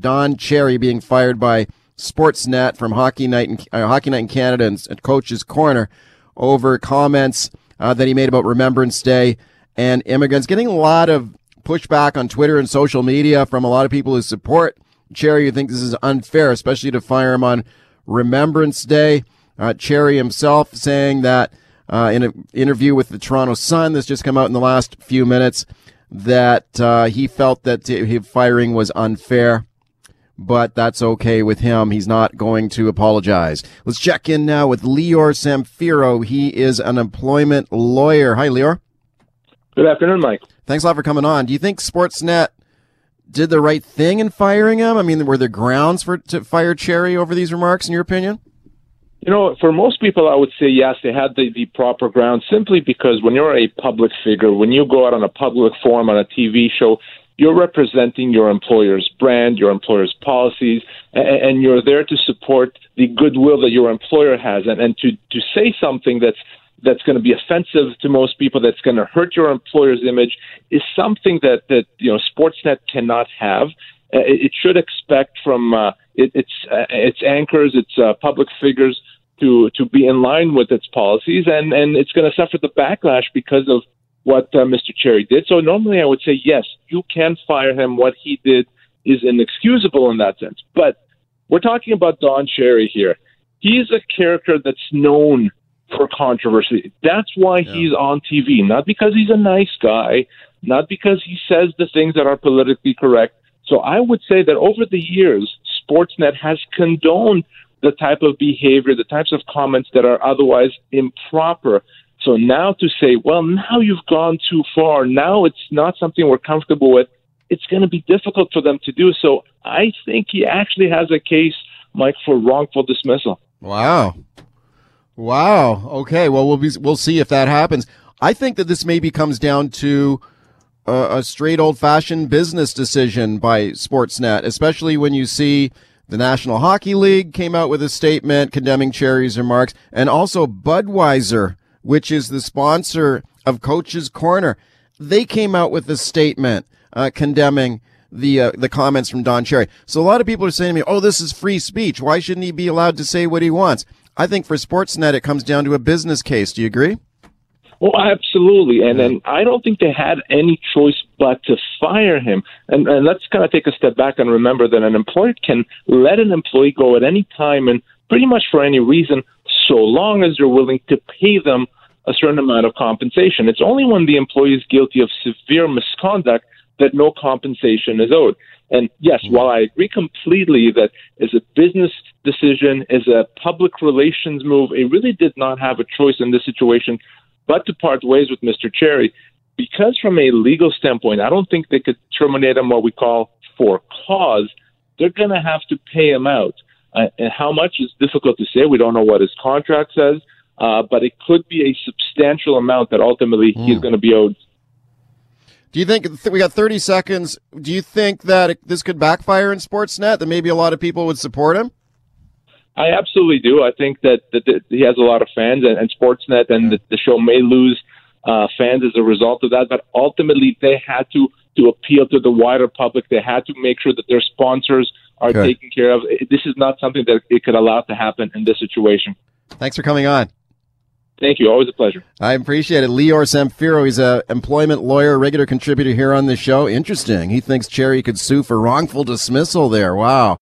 Don Cherry being fired by Sportsnet from Hockey Night in, uh, Hockey Night in Canada and, and Coach's Corner over comments uh, that he made about Remembrance Day and immigrants. Getting a lot of pushback on Twitter and social media from a lot of people who support Cherry, who think this is unfair, especially to fire him on Remembrance Day. Uh, Cherry himself saying that uh, in an interview with the Toronto Sun that's just come out in the last few minutes that uh, he felt that his firing was unfair but that's okay with him. He's not going to apologize. Let's check in now with Lior Samfiru. He is an employment lawyer. Hi, Lior. Good afternoon, Mike. Thanks a lot for coming on. Do you think Sportsnet did the right thing in firing him? I mean, were there grounds for to fire Cherry over these remarks, in your opinion? You know, for most people, I would say yes, they had the, the proper grounds simply because when you're a public figure, when you go out on a public forum on a TV show, you're representing your employer's brand, your employer's policies, and, and you're there to support the goodwill that your employer has. And, and to, to say something that's that's going to be offensive to most people, that's going to hurt your employer's image, is something that that you know Sportsnet cannot have. Uh, it, it should expect from uh, it, its uh, its anchors, its uh, public figures to to be in line with its policies, and and it's going to suffer the backlash because of what uh, Mr. Cherry did. So normally I would say yes, you can fire him. What he did is inexcusable in that sense. But we're talking about Don Cherry here. He's a character that's known for controversy. That's why yeah. he's on TV, not because he's a nice guy, not because he says the things that are politically correct. So I would say that over the years, Sportsnet has condoned the type of behavior, the types of comments that are otherwise improper. So now to say, well, now you've gone too far, now it's not something we're comfortable with, it's going to be difficult for them to do. So I think he actually has a case, Mike, for wrongful dismissal. Wow. Wow. Okay. Well, we'll be, we'll see if that happens. I think that this maybe comes down to a, a straight old fashioned business decision by Sportsnet, especially when you see the National Hockey League came out with a statement condemning Cherry's remarks and also Budweiser which is the sponsor of Coach's Corner, they came out with a statement uh, condemning the uh, the comments from Don Cherry. So a lot of people are saying to me, "Oh, this is free speech. Why shouldn't he be allowed to say what he wants?" I think for Sportsnet, it comes down to a business case. Do you agree? Well, absolutely, and and I don't think they had any choice but to fire him. And, and let's kind of take a step back and remember that an employer can let an employee go at any time and pretty much for any reason so long as you're willing to pay them a certain amount of compensation. It's only when the employee is guilty of severe misconduct that no compensation is owed. And yes, mm. while I agree completely that as a business decision, as a public relations move, it really did not have a choice in this situation but to part ways with Mr. Cherry. Because from a legal standpoint, I don't think they could terminate him what we call for cause. They're going to have to pay him out. Uh, and how much is difficult to say. We don't know what his contract says, uh, but it could be a substantial amount that ultimately mm. he's hmm. going to be owed. Do you think we got 30 seconds? Do you think that this could backfire in Sportsnet? That maybe a lot of people would support him. I absolutely do. I think that, that, that he has a lot of fans, and, and Sportsnet and yeah. the, the, show may lose uh, fans as a result of that. But ultimately, they had to to appeal to the wider public. They had to make sure that their sponsors are okay. taken care of. This is not something that it could allow to happen in this situation. Thanks for coming on. Thank you. Always a pleasure. I appreciate it. Lior Samfiru, he's a employment lawyer, regular contributor here on the show. Interesting. He thinks Cherry could sue for wrongful dismissal there. Wow.